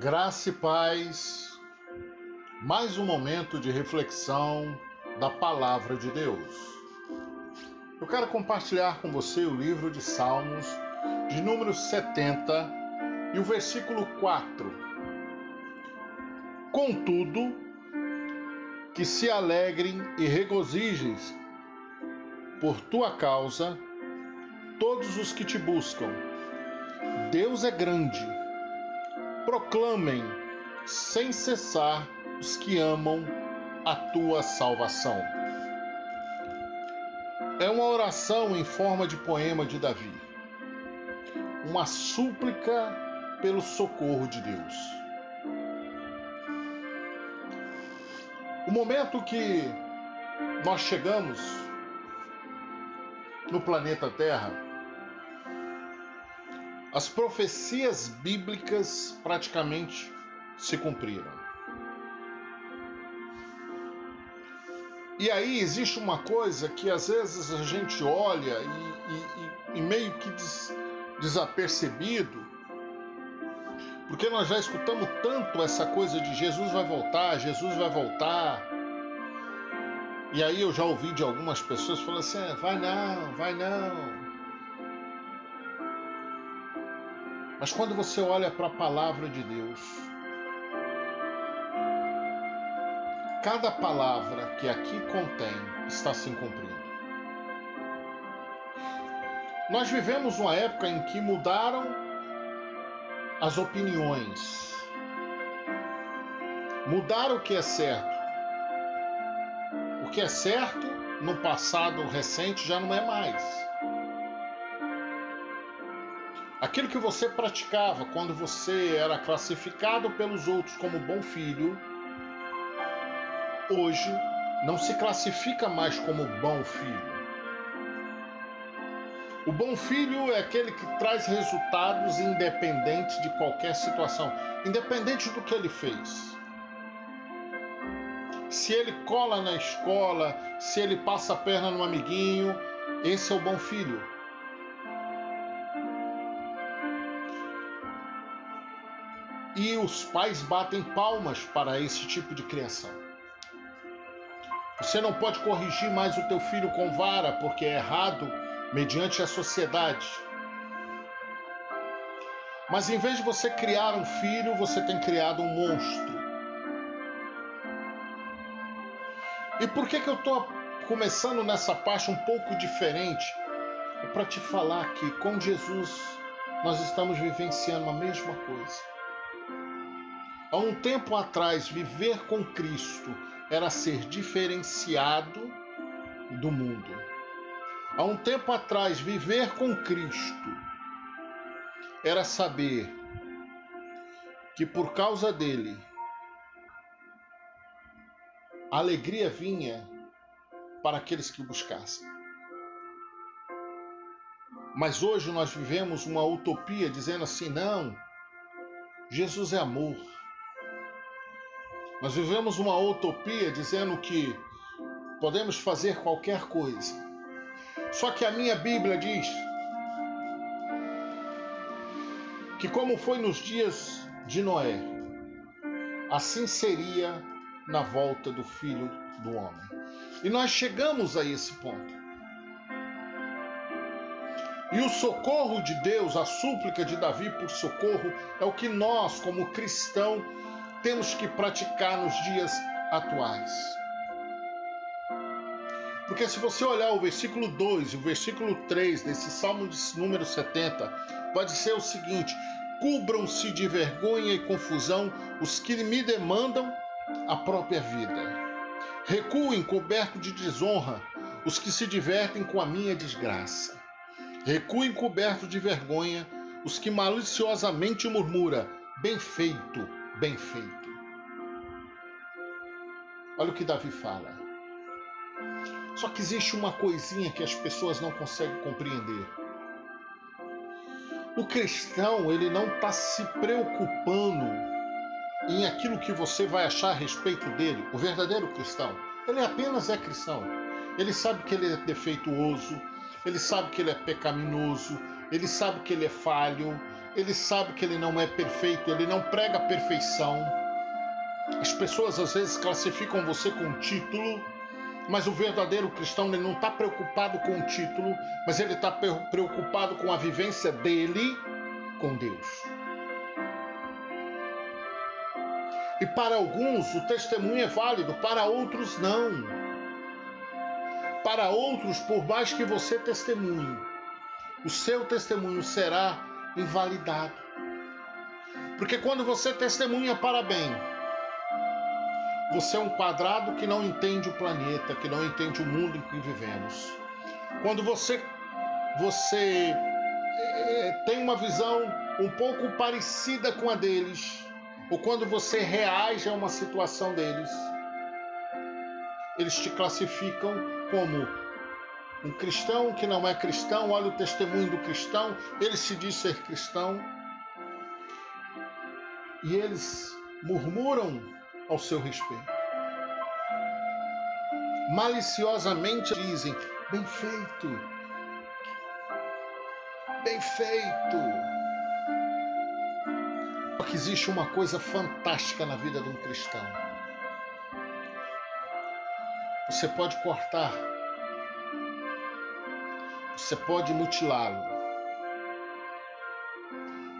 Graça e paz, mais um momento de reflexão da Palavra de Deus. Eu quero compartilhar com você o livro de Salmos, de número 70, e o versículo 4. Contudo, que se alegrem e regozijem por tua causa todos os que te buscam. Deus é grande proclamem sem cessar os que amam a tua salvação. É uma oração em forma de poema de Davi, uma súplica pelo socorro de Deus. O momento que nós chegamos no planeta Terra as profecias bíblicas praticamente se cumpriram. E aí existe uma coisa que às vezes a gente olha e, e, e meio que des, desapercebido, porque nós já escutamos tanto essa coisa de Jesus vai voltar, Jesus vai voltar. E aí eu já ouvi de algumas pessoas falando assim: é, vai não, vai não, Mas quando você olha para a palavra de Deus, cada palavra que aqui contém está se cumprindo. Nós vivemos uma época em que mudaram as opiniões, mudaram o que é certo. O que é certo no passado recente já não é mais. Aquilo que você praticava quando você era classificado pelos outros como bom filho, hoje não se classifica mais como bom filho. O bom filho é aquele que traz resultados independente de qualquer situação, independente do que ele fez. Se ele cola na escola, se ele passa a perna no amiguinho, esse é o bom filho. E os pais batem palmas para esse tipo de criação. Você não pode corrigir mais o teu filho com vara, porque é errado mediante a sociedade. Mas em vez de você criar um filho, você tem criado um monstro. E por que, que eu estou começando nessa parte um pouco diferente? É para te falar que com Jesus nós estamos vivenciando a mesma coisa. Há um tempo atrás, viver com Cristo era ser diferenciado do mundo. Há um tempo atrás, viver com Cristo era saber que por causa dele a alegria vinha para aqueles que o buscassem. Mas hoje nós vivemos uma utopia dizendo assim: não, Jesus é amor. Nós vivemos uma utopia dizendo que podemos fazer qualquer coisa. Só que a minha Bíblia diz que, como foi nos dias de Noé, assim seria na volta do Filho do Homem. E nós chegamos a esse ponto. E o socorro de Deus, a súplica de Davi por socorro, é o que nós, como cristãos, temos que praticar nos dias atuais. Porque se você olhar o versículo 2 e o versículo 3 desse Salmo de número 70, pode ser o seguinte: cubram-se de vergonha e confusão os que me demandam a própria vida. Recuem coberto de desonra os que se divertem com a minha desgraça. Recuem coberto de vergonha os que maliciosamente murmura: bem feito, bem feito. Olha o que Davi fala. Só que existe uma coisinha que as pessoas não conseguem compreender. O cristão, ele não está se preocupando em aquilo que você vai achar a respeito dele. O verdadeiro cristão, ele apenas é cristão. Ele sabe que ele é defeituoso, ele sabe que ele é pecaminoso, ele sabe que ele é falho, ele sabe que ele não é perfeito, ele não prega perfeição. As pessoas às vezes classificam você com título, mas o verdadeiro cristão ele não está preocupado com o título, mas ele está preocupado com a vivência dele com Deus. E para alguns o testemunho é válido, para outros não. Para outros, por mais que você testemunhe, o seu testemunho será invalidado. Porque quando você testemunha para bem, você é um quadrado que não entende o planeta, que não entende o mundo em que vivemos. Quando você você é, tem uma visão um pouco parecida com a deles, ou quando você reage a uma situação deles, eles te classificam como um cristão que não é cristão, olha o testemunho do cristão, ele se diz ser cristão, e eles murmuram ao seu respeito. Maliciosamente dizem: bem feito, bem feito. Porque existe uma coisa fantástica na vida de um cristão. Você pode cortar, você pode mutilá-lo,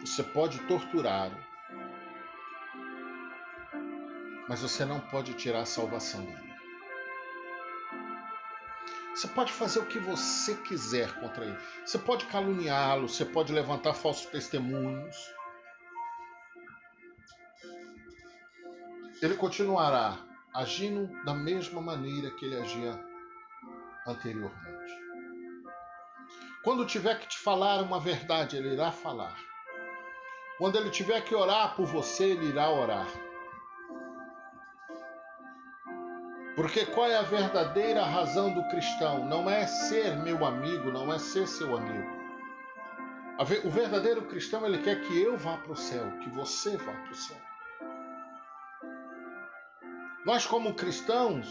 você pode torturá-lo, mas você não pode tirar a salvação dele. Você pode fazer o que você quiser contra ele. Você pode caluniá-lo, você pode levantar falsos testemunhos. Ele continuará agindo da mesma maneira que ele agia anteriormente. Quando tiver que te falar uma verdade, ele irá falar. Quando ele tiver que orar por você, ele irá orar. Porque qual é a verdadeira razão do cristão? Não é ser meu amigo, não é ser seu amigo. O verdadeiro cristão ele quer que eu vá para o céu, que você vá para o céu. Nós, como cristãos,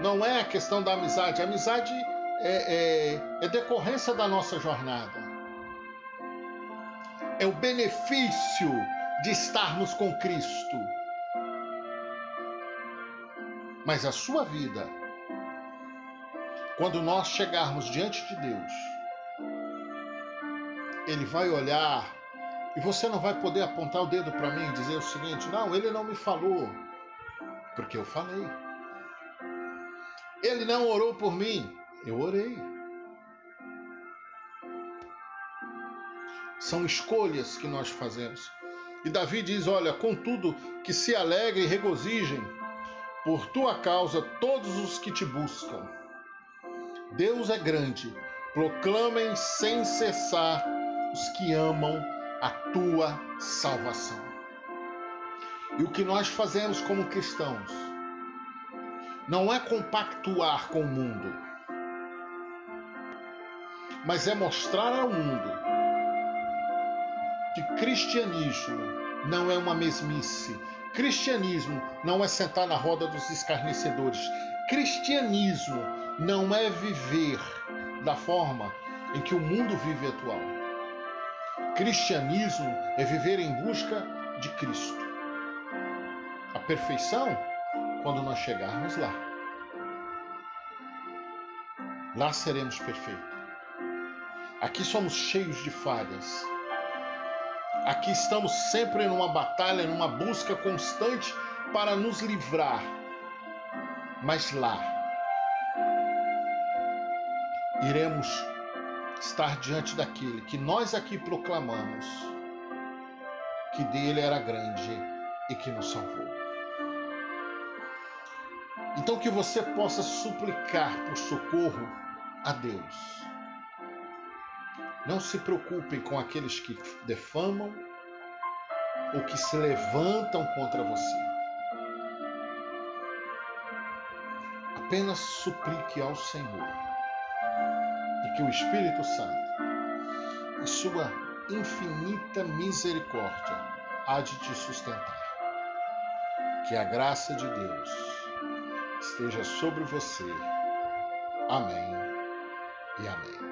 não é a questão da amizade. A amizade é, é, é decorrência da nossa jornada. É o benefício de estarmos com Cristo. Mas a sua vida, quando nós chegarmos diante de Deus, Ele vai olhar e você não vai poder apontar o dedo para mim e dizer o seguinte: não, ele não me falou, porque eu falei. Ele não orou por mim, eu orei. São escolhas que nós fazemos. E Davi diz: Olha, contudo, que se alegre e regozijem por tua causa todos os que te buscam. Deus é grande, proclamem sem cessar os que amam a tua salvação. E o que nós fazemos como cristãos não é compactuar com o mundo, mas é mostrar ao mundo que cristianismo não é uma mesmice, Cristianismo não é sentar na roda dos escarnecedores. Cristianismo não é viver da forma em que o mundo vive atual. Cristianismo é viver em busca de Cristo. A perfeição quando nós chegarmos lá. Lá seremos perfeitos. Aqui somos cheios de falhas Aqui estamos sempre numa batalha, numa busca constante para nos livrar. Mas lá iremos estar diante daquele que nós aqui proclamamos que dele era grande e que nos salvou. Então que você possa suplicar por socorro a Deus não se preocupem com aqueles que defamam ou que se levantam contra você. Apenas suplique ao Senhor e que o Espírito Santo, em sua infinita misericórdia, há de te sustentar. Que a graça de Deus esteja sobre você. Amém e amém.